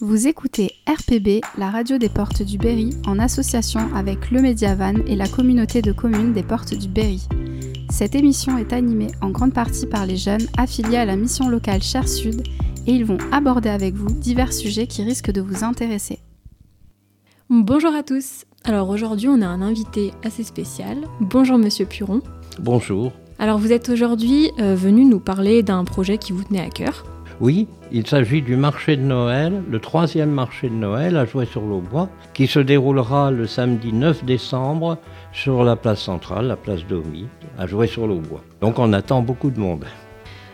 Vous écoutez RPB, la radio des Portes du Berry, en association avec le Médiavan et la communauté de communes des Portes du Berry. Cette émission est animée en grande partie par les jeunes affiliés à la mission locale Cher Sud et ils vont aborder avec vous divers sujets qui risquent de vous intéresser. Bonjour à tous. Alors aujourd'hui, on a un invité assez spécial. Bonjour monsieur Puron. Bonjour. Alors vous êtes aujourd'hui euh, venu nous parler d'un projet qui vous tenait à cœur. Oui, il s'agit du marché de Noël, le troisième marché de Noël à Jouer-sur-l'Aubois, qui se déroulera le samedi 9 décembre sur la place centrale, la place Domi, à Jouer-sur-l'Aubois. Donc on attend beaucoup de monde.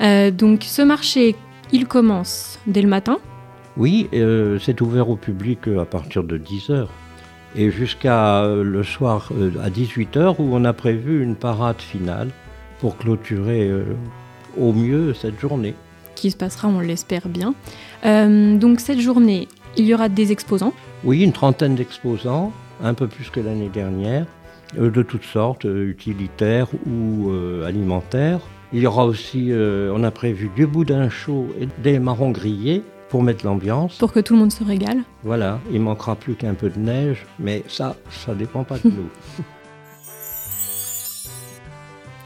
Euh, donc ce marché, il commence dès le matin? Oui, euh, c'est ouvert au public euh, à partir de 10h et jusqu'à euh, le soir à 18h où on a prévu une parade finale pour clôturer au mieux cette journée. Qui se passera, on l'espère bien. Euh, donc cette journée, il y aura des exposants. Oui, une trentaine d'exposants, un peu plus que l'année dernière, euh, de toutes sortes, euh, utilitaires ou euh, alimentaires. Il y aura aussi, euh, on a prévu du boudin chaud et des marrons grillés pour mettre l'ambiance. pour que tout le monde se régale. Voilà, il manquera plus qu'un peu de neige, mais ça, ça dépend pas de nous.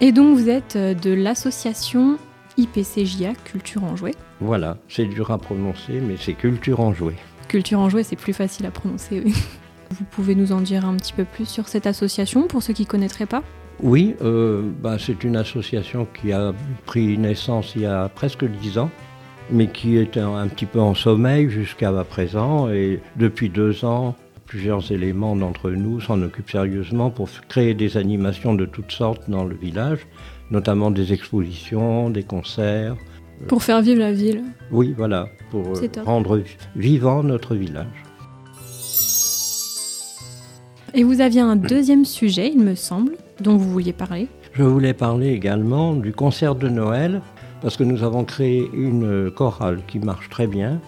Et donc vous êtes de l'association IPCJA Culture en Jouet. Voilà, c'est dur à prononcer, mais c'est culture en jouet. Culture en Jouet, c'est plus facile à prononcer. oui. Vous pouvez nous en dire un petit peu plus sur cette association pour ceux qui ne connaîtraient pas? Oui, euh, bah, c'est une association qui a pris naissance il y a presque dix ans, mais qui est un, un petit peu en sommeil jusqu'à présent. Et depuis deux ans, plusieurs éléments d'entre nous s'en occupent sérieusement pour créer des animations de toutes sortes dans le village, notamment des expositions, des concerts. Pour faire vivre la ville. Oui, voilà, pour euh, rendre vi- vivant notre village. Et vous aviez un deuxième sujet, il me semble, dont vous vouliez parler. Je voulais parler également du concert de Noël, parce que nous avons créé une euh, chorale qui marche très bien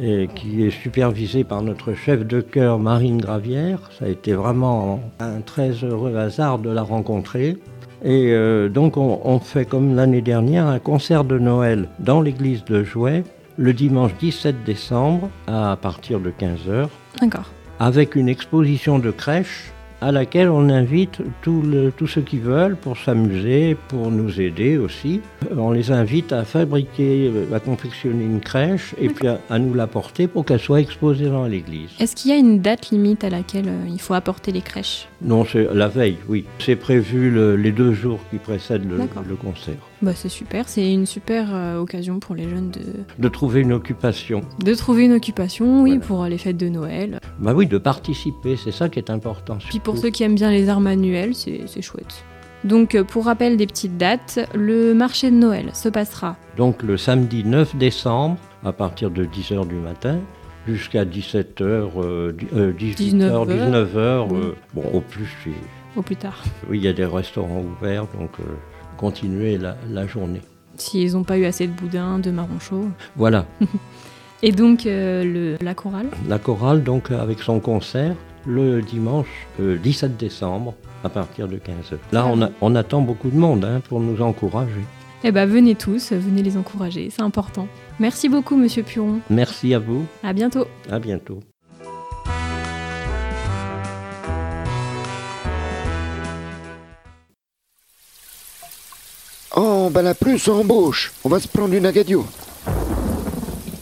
et qui est supervisée par notre chef de chœur Marine Gravière. Ça a été vraiment un très heureux hasard de la rencontrer. Et euh, donc on, on fait comme l'année dernière un concert de Noël dans l'église de Jouet le dimanche 17 décembre à partir de 15h D'accord. avec une exposition de crèche à laquelle on invite tous ceux qui veulent pour s'amuser, pour nous aider aussi. On les invite à fabriquer, euh, à confectionner une crèche et puis à, à nous l'apporter pour qu'elle soit exposée dans l'église. Est-ce qu'il y a une date limite à laquelle euh, il faut apporter les crèches? Non, c'est la veille, oui. C'est prévu le- les deux jours qui précèdent le, concert. Bah c'est super, c'est une super euh, occasion pour les jeunes de, De trouver une occupation. de trouver une occupation, oui, Voilà. pour les fêtes de Noël. Bah oui, de participer, c'est ça qui est important. Puis pour surtout. ceux qui aiment bien les arts manuels, c'est chouette. Donc euh, pour rappel des petites dates, le marché de Noël se passera Donc le samedi 9 décembre, à partir de 10h du matin, jusqu'à 17h, euh, di- euh, 18h, 19h, 19h. oui. euh, bon, au plus, au plus tard. oui, il y a des restaurants ouverts, donc continuer la, la journée. S'ils n'ont pas eu assez de boudin, de marron chaud. Voilà, Et donc le, la chorale la chorale, donc, avec son concert, le dimanche euh, 17 décembre, à partir de 15h. Là, on, a- on attend beaucoup de monde hein, pour nous encourager. Eh ben venez tous, venez les encourager, c'est important. Merci beaucoup Monsieur Puron, Merci à vous, à bientôt. à bientôt. Oh, ben la pluie s'embauche. On va se prendre une agadio.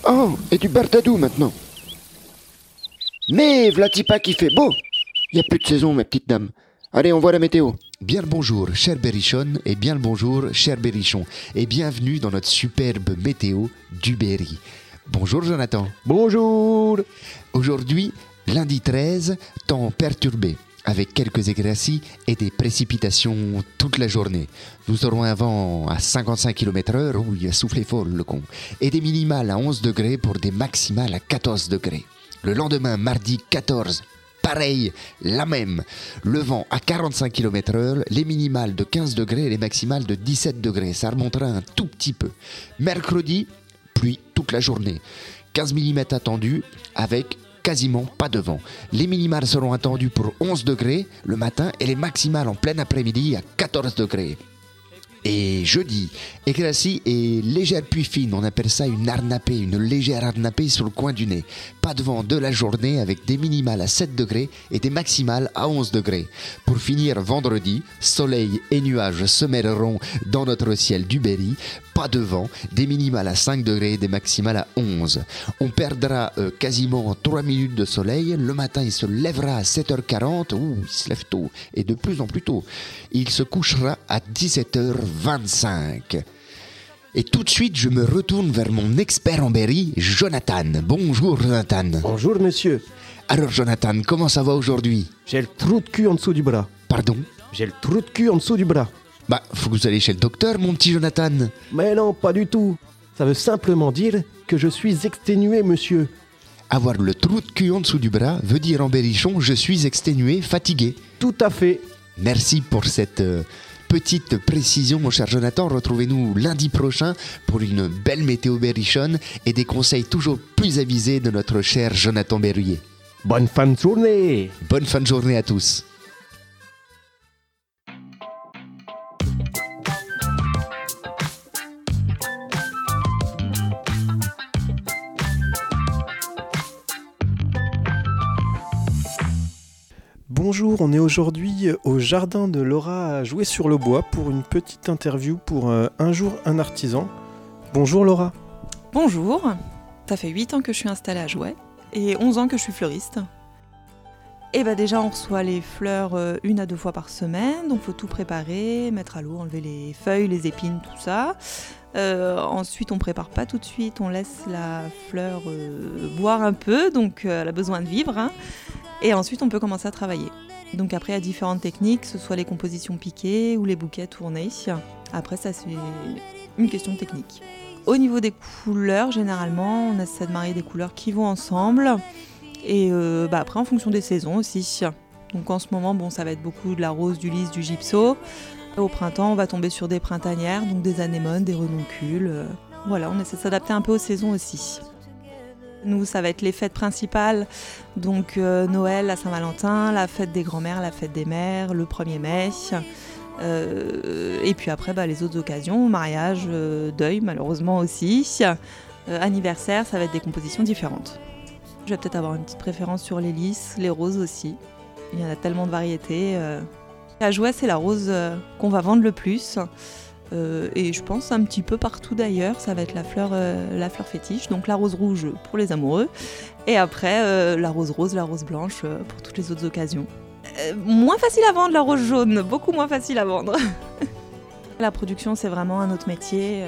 Oh, et du bardadou maintenant. Mais Vlatipa qui fait beau. Il a plus de saison, ma petite dame. Allez, on voit la météo. Bien le bonjour, cher Berrichon, et bien le bonjour, cher Berrichon, et bienvenue dans notre superbe météo du Berry. Bonjour Jonathan. Bonjour. Aujourd'hui, lundi 13, temps perturbé, avec quelques éclaircies et des précipitations toute la journée. Nous aurons un vent à 55 km/h, où il a soufflé fort le con, et des minimales à 11 degrés pour des maximales à 14 degrés. Le lendemain, mardi 14, pareil, la même. Le vent à 45 km/h, les minimales de 15 degrés et les maximales de 17 degrés. Ça remontera un tout petit peu. Mercredi, pluie toute la journée. 15 mm attendus avec quasiment pas de vent. Les minimales seront attendues pour 11 degrés le matin et les maximales en plein après-midi à 14 degrés. Et jeudi, éclaircie et légère pluie fine, on appelle ça une arnapée, une légère arnapée sur le coin du nez. Pas de vent de la journée avec des minimales à 7 degrés et des maximales à 11 degrés. Pour finir vendredi, soleil et nuages se mêleront dans notre ciel du Berry. Pas de vent, des minimales à 5 degrés des maximales à 11. On perdra euh, quasiment 3 minutes de soleil. Le matin, il se lèvera à 7h40. Ouh, il se lève tôt et de plus en plus tôt. Il se couchera à 17h25. Et tout de suite, je me retourne vers mon expert en Berry, Jonathan. Bonjour, Jonathan. Bonjour monsieur, Alors, Jonathan, comment ça va aujourd'hui? J'ai le trou de cul en dessous du bras. Pardon? J'ai le trou de cul en dessous du bras. Bah, faut que vous allez chez le docteur, mon petit Jonathan. Mais non, pas du tout. Ça veut simplement dire que je suis exténué monsieur. Avoir le trou de cul en dessous du bras veut dire en berrichon je suis exténué, fatigué. Tout à fait. Merci pour cette euh, petite précision, mon cher Jonathan. Retrouvez-nous lundi prochain pour une belle météo berrichonne et des conseils toujours plus avisés de notre cher Jonathan Berruyer. Bonne fin de journée. Bonne fin de journée à tous. On est aujourd'hui au jardin de Laura à Jouer sur le bois pour une petite interview pour euh, Un jour un artisan. Bonjour Laura. Bonjour, ça fait 8 ans que je suis installée à Jouet et 11 ans que je suis fleuriste. Et bah déjà on reçoit les fleurs euh, une à deux fois par semaine, donc faut tout préparer, mettre à l'eau, enlever les feuilles, les épines, tout ça. Euh, ensuite on prépare pas tout de suite, on laisse la fleur boire un peu, donc elle a besoin de vivre. hein. Et ensuite on peut commencer à travailler. Donc après il y a différentes techniques, que ce soit les compositions piquées ou les bouquets tournés. Après ça c'est une question technique. Au niveau des couleurs, généralement, on essaie de marier des couleurs qui vont ensemble. Et euh, bah, après, en fonction des saisons aussi. Donc en ce moment, bon, ça va être beaucoup de la rose, du lys, du gypso. Au printemps, on va tomber sur des printanières, donc des anémones, des renoncules. euh, Voilà, on essaie de s'adapter un peu aux saisons aussi. Nous, ça va être les fêtes principales, donc euh, Noël, la Saint-Valentin, la fête des grands-mères, la fête des mères, le 1er mai. Euh, et puis après, bah, les autres occasions, mariage, euh, deuil, malheureusement aussi. Anniversaire, ça va être des compositions différentes. Je vais peut-être avoir une petite préférence sur les lys, les roses aussi. Il y en a tellement de variétés. La joie, c'est la rose qu'on va vendre le plus. Euh, et je pense un petit peu partout d'ailleurs, ça va être la fleur, euh, la fleur fétiche. Donc la rose rouge pour les amoureux. Et après, euh, la rose rose, la rose blanche pour toutes les autres occasions. Moins facile à vendre la rose jaune, beaucoup moins facile à vendre. la production, c'est vraiment un autre métier.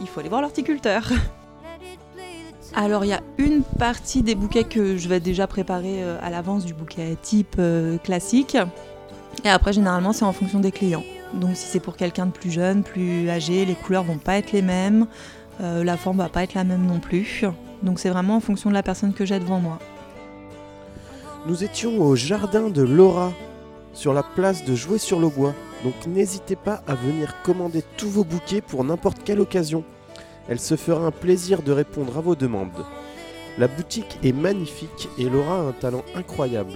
il faut aller voir l'horticulteur. Alors il y a une partie des bouquets que je vais déjà préparer à l'avance du bouquet type classique. Et après généralement c'est en fonction des clients. Donc si c'est pour quelqu'un de plus jeune, plus âgé, les couleurs vont pas être les mêmes, euh, la forme va pas être la même non plus. Donc c'est vraiment en fonction de la personne que j'ai devant moi. Nous étions au jardin de Laura, sur la place de Jouer sur le bois. Donc n'hésitez pas à venir commander tous vos bouquets pour n'importe quelle occasion. Elle se fera un plaisir de répondre à vos demandes. La boutique est magnifique et Laura a un talent incroyable.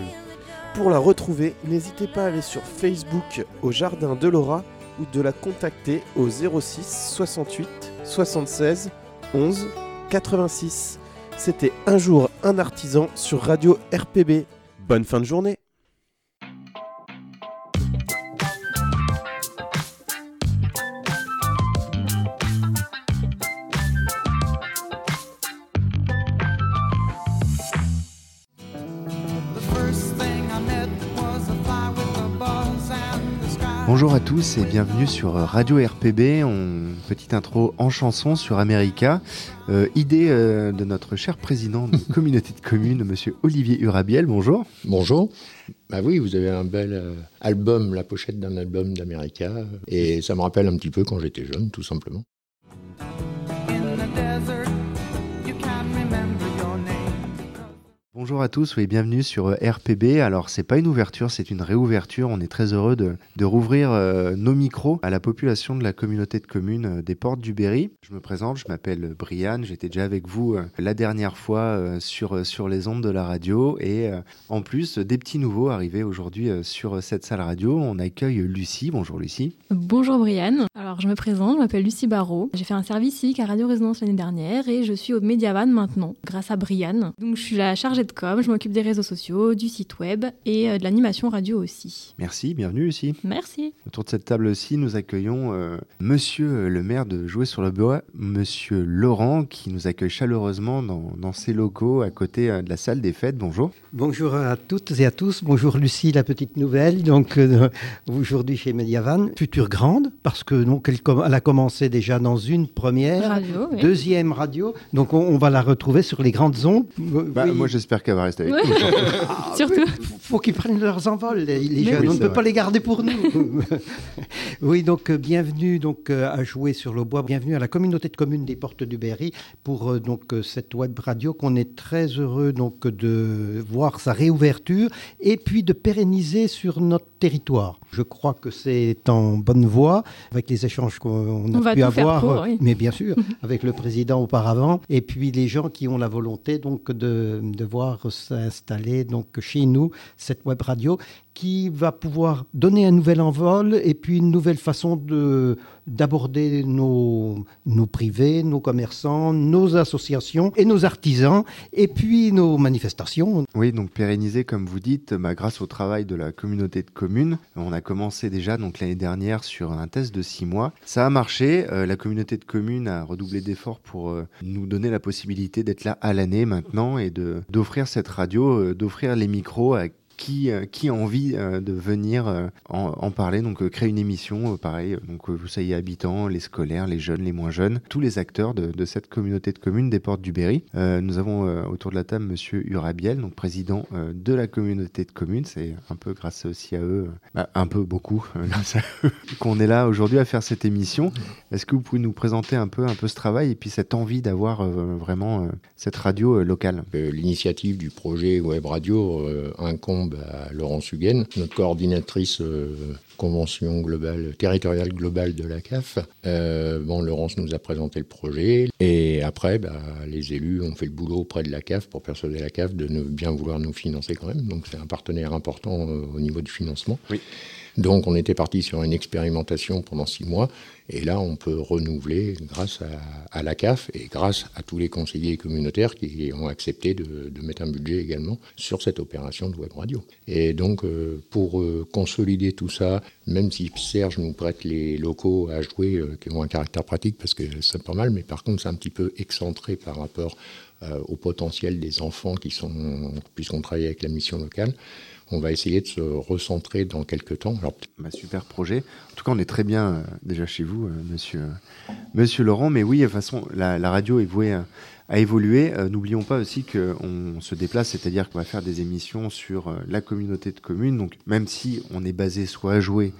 Pour la retrouver, n'hésitez pas à aller sur Facebook au jardin de Laura ou de la contacter au 06 68 76 11 86. C'était un jour un artisan sur Radio RPB. Bonne fin de journée Bonjour à tous et bienvenue sur Radio RPB, on... petite intro en chanson sur America, Euh, idée euh, de notre cher président de communauté de communes, monsieur Olivier Urabiel, bonjour. Bonjour. Bah oui, vous avez un bel euh, album, la pochette d'un album d'America, et ça me rappelle un petit peu quand j'étais jeune, tout simplement. Bonjour à tous et bienvenue sur euh, RPB. Alors c'est pas une ouverture, c'est une réouverture. On est très heureux de, rouvrir euh, nos micros à la population de la communauté de communes euh, des Portes du Berry. Je me présente, je m'appelle Brian, j'étais déjà avec vous la dernière fois sur, sur les ondes de la radio et en plus des petits nouveaux arrivés aujourd'hui sur cette salle radio. On accueille Lucie. Bonjour Lucie. Bonjour Brianne. Alors je me présente, je m'appelle Lucie Barrault. J'ai fait un service civique à Radio Résonance l'année dernière et je suis au Mediavan maintenant, grâce à Brianne. Donc je suis la chargée de com, je m'occupe des réseaux sociaux, du site web et euh, de l'animation radio aussi. Merci, bienvenue Lucie. Merci. Autour de cette table aussi, nous accueillons euh, Monsieur le maire de Jouer sur le Bois, Monsieur Laurent, qui nous accueille chaleureusement dans, dans ses locaux à côté euh, de la salle des fêtes. Bonjour. Bonjour à toutes et à tous. Bonjour Lucie, la petite nouvelle. Donc euh, aujourd'hui chez Mediavan, future grande parce que donc elle, com- elle a commencé déjà dans une première, Radio, oui. deuxième radio. Donc on, on va la retrouver sur les grandes ondes. Bah, oui. Moi j'espère qu'elle va rester avec nous. Surtout. faut qu'ils prennent leurs envols, les, jeunes. oui, on ne peut vrai. pas les garder pour nous. oui, donc euh, bienvenue donc euh, à jouer sur le bois. Bienvenue à la communauté de communes des Portes du Berry pour euh, donc euh, cette web radio qu'on est très heureux donc de voir sa réouverture et puis de pérenniser sur notre territoire. Je crois que c'est en bonne voie avec les échanges qu'on a On va pu avoir, pour, oui. mais bien sûr avec le président auparavant et puis les gens qui ont la volonté donc de, de voir s'installer donc chez nous cette web radio qui va pouvoir donner un nouvel envol et puis une nouvelle façon de d'aborder nos, nos privés, nos commerçants, nos associations et nos artisans et puis nos manifestations. Oui, donc pérenniser, comme vous dites, bah, grâce au travail de la communauté de communes. On a commencé déjà donc l'année dernière sur un test de six mois. Ça a marché. euh, la communauté de communes a redoublé d'efforts pour euh, nous donner la possibilité d'être là à l'année maintenant et de d'offrir cette radio, euh, d'offrir les micros à qui, euh, qui a envie euh, de venir euh, en, parler, donc créer une émission, pareil, donc vous soyez habitants, les scolaires, les jeunes, les moins jeunes, tous les acteurs de, cette communauté de communes des Portes du Berry. Nous avons autour de la table Monsieur Urabiel, donc président de la communauté de communes. C'est un peu grâce aussi à eux, bah, un peu beaucoup grâce à eux, qu'on est là aujourd'hui à faire cette émission. Est-ce que vous pouvez nous présenter un peu, un peu ce travail et puis cette envie d'avoir vraiment cette radio locale? L'initiative du projet Web Radio euh, Laurence Huguen, notre coordinatrice euh, convention territoriale globale de la CAF. Euh, bon, Laurence nous a présenté le projet et après, bah, les élus ont fait le boulot auprès de la CAF pour persuader la CAF de bien vouloir nous financer quand même. Donc c'est un partenaire important euh, au niveau du financement. Oui. Donc on était parti sur une expérimentation pendant six mois et là on peut renouveler grâce à, la CAF et grâce à tous les conseillers communautaires qui ont accepté de, mettre un budget également sur cette opération de web radio. Et donc euh, pour euh, consolider tout ça, même si Serge nous prête les locaux à jouer euh, qui ont un caractère pratique parce que c'est pas mal, mais par contre c'est un petit peu excentré par rapport au potentiel des enfants qui sont, puisqu'on travaille avec la mission locale, on va essayer de se recentrer dans quelques temps. Bah, super projet. En tout cas, on est très bien euh, déjà chez vous, euh, monsieur, euh, monsieur Laurent. Mais oui, de toute façon, la, radio est vouée à, à évoluer. N'oublions pas aussi qu'on se déplace, c'est-à-dire qu'on va faire des émissions sur la communauté de communes. Donc, même si on est basé soit à jouer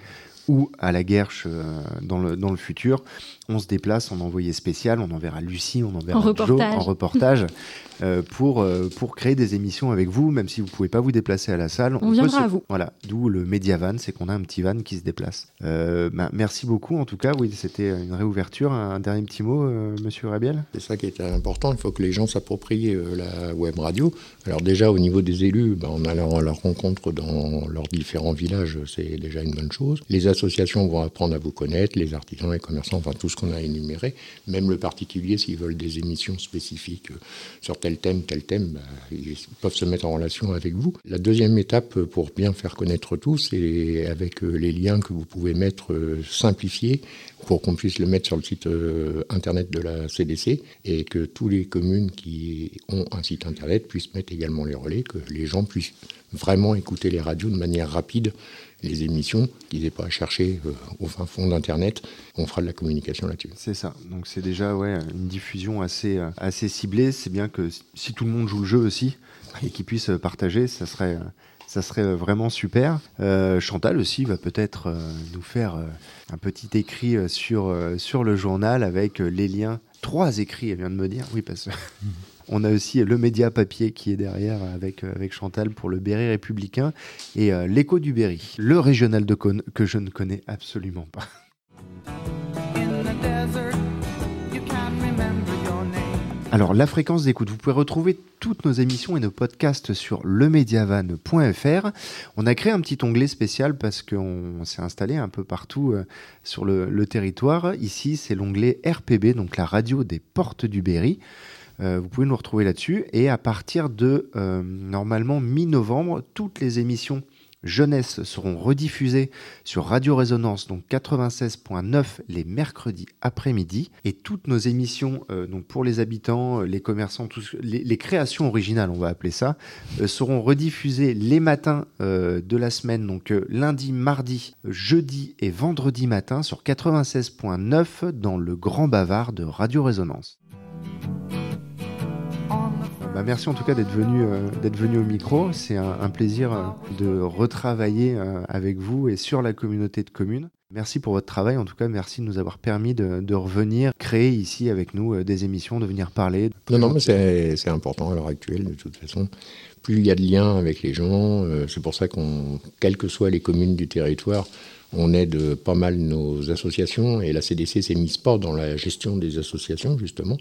ou à la Guerche euh, dans, le, dans le futur, on se déplace en envoyé spécial, on enverra Lucie, on enverra En Joe reportage. en reportage euh, pour, euh, pour créer des émissions avec vous, même si vous pouvez pas vous déplacer à la salle. On peut viendra se- à vous. Voilà, d'où le média van, c'est qu'on a un petit van qui se déplace. Euh, bah, merci beaucoup en tout cas, oui, c'était une réouverture. Un dernier petit mot, euh, monsieur Rabiel? C'est ça qui est important, il faut que les gens s'approprient euh, la web radio. Alors déjà au niveau des élus, ben, en allant à leur rencontre dans leurs différents villages, c'est déjà une bonne chose. Les associations vont apprendre à vous connaître, les artisans, les commerçants, enfin tout ce qu'on a énuméré. Même le particulier, s'ils veulent des émissions spécifiques sur tel thème, tel thème, ben, ils peuvent se mettre en relation avec vous. La deuxième étape pour bien faire connaître tout, c'est avec euh, les liens que vous pouvez mettre euh, simplifiés pour qu'on puisse le mettre sur le site euh, internet de la CDC et que tous les communes qui ont un site internet puissent mettre également les relais, que les gens puissent vraiment écouter les radios de manière rapide, les émissions, qu'ils n'aient pas à chercher euh, au fin fond d'internet. On fera de la communication là-dessus. C'est ça. Donc c'est déjà ouais, une diffusion assez, euh, assez ciblée. C'est bien que si tout le monde joue le jeu aussi et qu'ils puissent euh, partager, ça serait, ça serait vraiment super. Chantal aussi va peut-être nous faire un petit écrit sur, sur le journal avec les liens. Trois écrits, elle vient de me dire. Oui, parce que On a aussi le média papier qui est derrière avec, euh, Chantal pour le Berry républicain et euh, l'écho du Berry, le régional de Cône que je ne connais absolument pas. Alors, la fréquence d'écoute, vous pouvez retrouver toutes nos émissions et nos podcasts sur lemediavan.fr. On a créé un petit onglet spécial parce qu'on s'est installé un peu partout euh, sur le territoire. Ici, c'est l'onglet RPB, donc la radio des portes du Berry. Euh, vous pouvez nous retrouver là-dessus. Et à partir de, euh, normalement, mi-novembre, toutes les émissions jeunesse seront rediffusées sur Radio Résonance, donc 96.9 les mercredis après-midi. Et toutes nos émissions, euh, donc pour les habitants, les commerçants, les, créations originales, on va appeler ça, seront rediffusées les matins de la semaine, donc lundi, mardi, jeudi et vendredi matin sur 96.9 dans le Grand Bavard de Radio Résonance. Bah, merci en tout cas d'être venu, euh, venu au micro. C'est un, plaisir euh, de retravailler euh, avec vous et sur la communauté de communes. Merci pour votre travail. En tout cas, merci de nous avoir permis de, de revenir créer ici avec nous des émissions, de venir parler. Non, non, mais c'est important à l'heure actuelle, de toute façon. Plus il y a de liens avec les gens, c'est pour ça qu'on, quelles que soient les communes du territoire, on aide pas mal nos associations et la CDC s'est mise pas dans la gestion des associations, justement,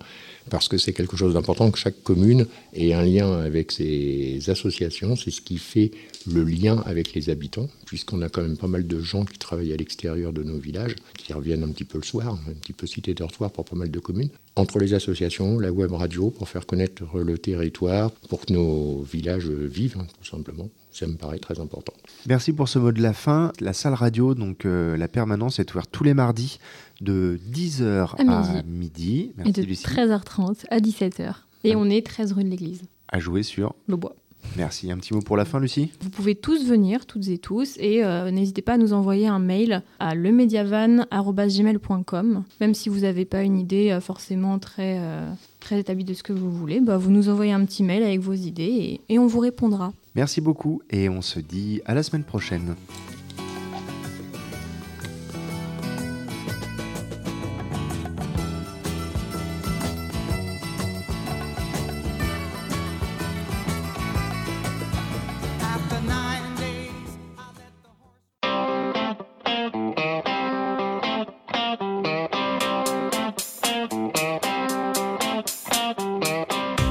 parce que c'est quelque chose d'important que chaque commune ait un lien avec ses associations. C'est ce qui fait le lien avec les habitants, puisqu'on a quand même pas mal de gens qui travaillent à l'extérieur de nos villages, qui reviennent un petit peu le soir, un petit peu cité dortoir pour pas mal de communes. Entre les associations, la web radio, pour faire connaître le territoire, pour que nos villages vivent, hein, tout simplement. Ça me paraît très important. Merci pour ce mot de la fin. La salle radio, donc euh, la permanence, est ouverte tous les mardis de 10h À à midi. Et Merci de Lucie. 13h30 à 17h. Et Ah. on est 13 rue de l'église, À jouer sur. le bois. Merci. Un petit mot pour la fin, Lucie Vous pouvez tous venir, toutes et tous, et euh, n'hésitez pas à nous envoyer un mail à lemediavan.gmail.com. Même si vous n'avez pas une idée euh, forcément très, euh, très établie de ce que vous voulez, bah, vous nous envoyez un petit mail avec vos idées et, et on vous répondra. Merci beaucoup et on se dit à la semaine prochaine.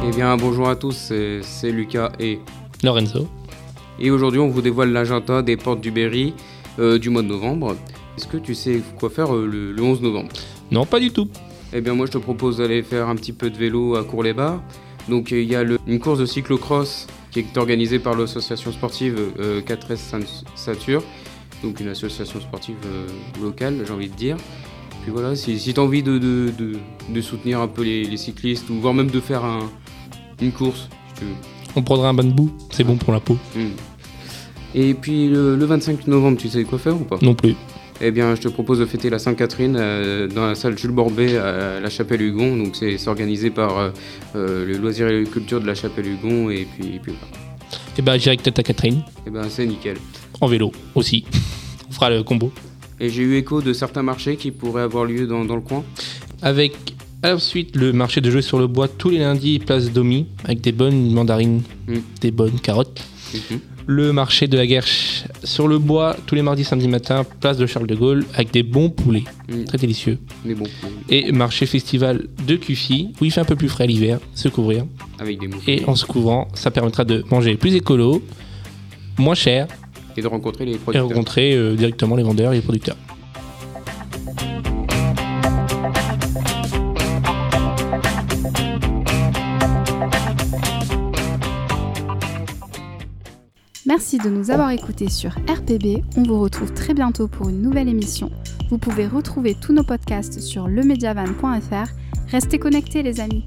Eh bien, bonjour à tous, c'est- Lucas et Lorenzo. Et aujourd'hui, on vous dévoile l'agenda des portes du Berry euh, du mois de novembre. Est-ce que tu sais quoi faire euh, le, le 11 novembre? Non, pas du tout. Eh bien, moi, je te propose d'aller faire un petit peu de vélo à Cours-les-Bas. Donc, euh, il y a le- une course de cyclocross qui est organisée par l'association sportive euh, 4S Saint-Satur. Donc, une association sportive locale, j'ai envie de dire. Puis voilà, si, si tu as envie de, de- de- de soutenir un peu les, les cyclistes, ou voire même de faire un- une course, si tu veux. On prendra un bain de boue, c'est bon pour la peau. Mm. Et puis le, le 25 novembre, tu sais quoi faire ou pas? Non plus. Eh bien, je te propose de fêter la Sainte-Catherine euh, dans la salle Jules Borbet à la Chapelle Hugon. Donc, c'est organisé par euh, euh, le loisir et la culture de la Chapelle Hugon. Et puis, puis voilà. Et bah, j'irai avec Tata Catherine, Eh ben, c'est nickel. en vélo aussi. On fera le combo. Et j'ai eu écho de certains marchés qui pourraient avoir lieu dans, dans le coin? Avec ensuite le marché de jeux sur le bois tous les lundis, place Domi, avec des bonnes mandarines, Mm. des bonnes carottes. Mhm. Le marché de la Guerche sur le bois tous les mardis, samedi matin, place de Charles de Gaulle, avec des bons poulets, Mm. très délicieux. Et marché festival de Cuffy, où il fait un peu plus frais l'hiver, se couvrir. avec des mots. Et en se couvrant, ça permettra de manger plus écolo, moins cher, Et de rencontrer les et producteurs. rencontrer euh, directement les vendeurs et les producteurs. De nous avoir écoutés sur RPB. On vous retrouve très bientôt pour une nouvelle émission. Vous pouvez retrouver tous nos podcasts sur lemediavan.fr. Restez connectés les amis.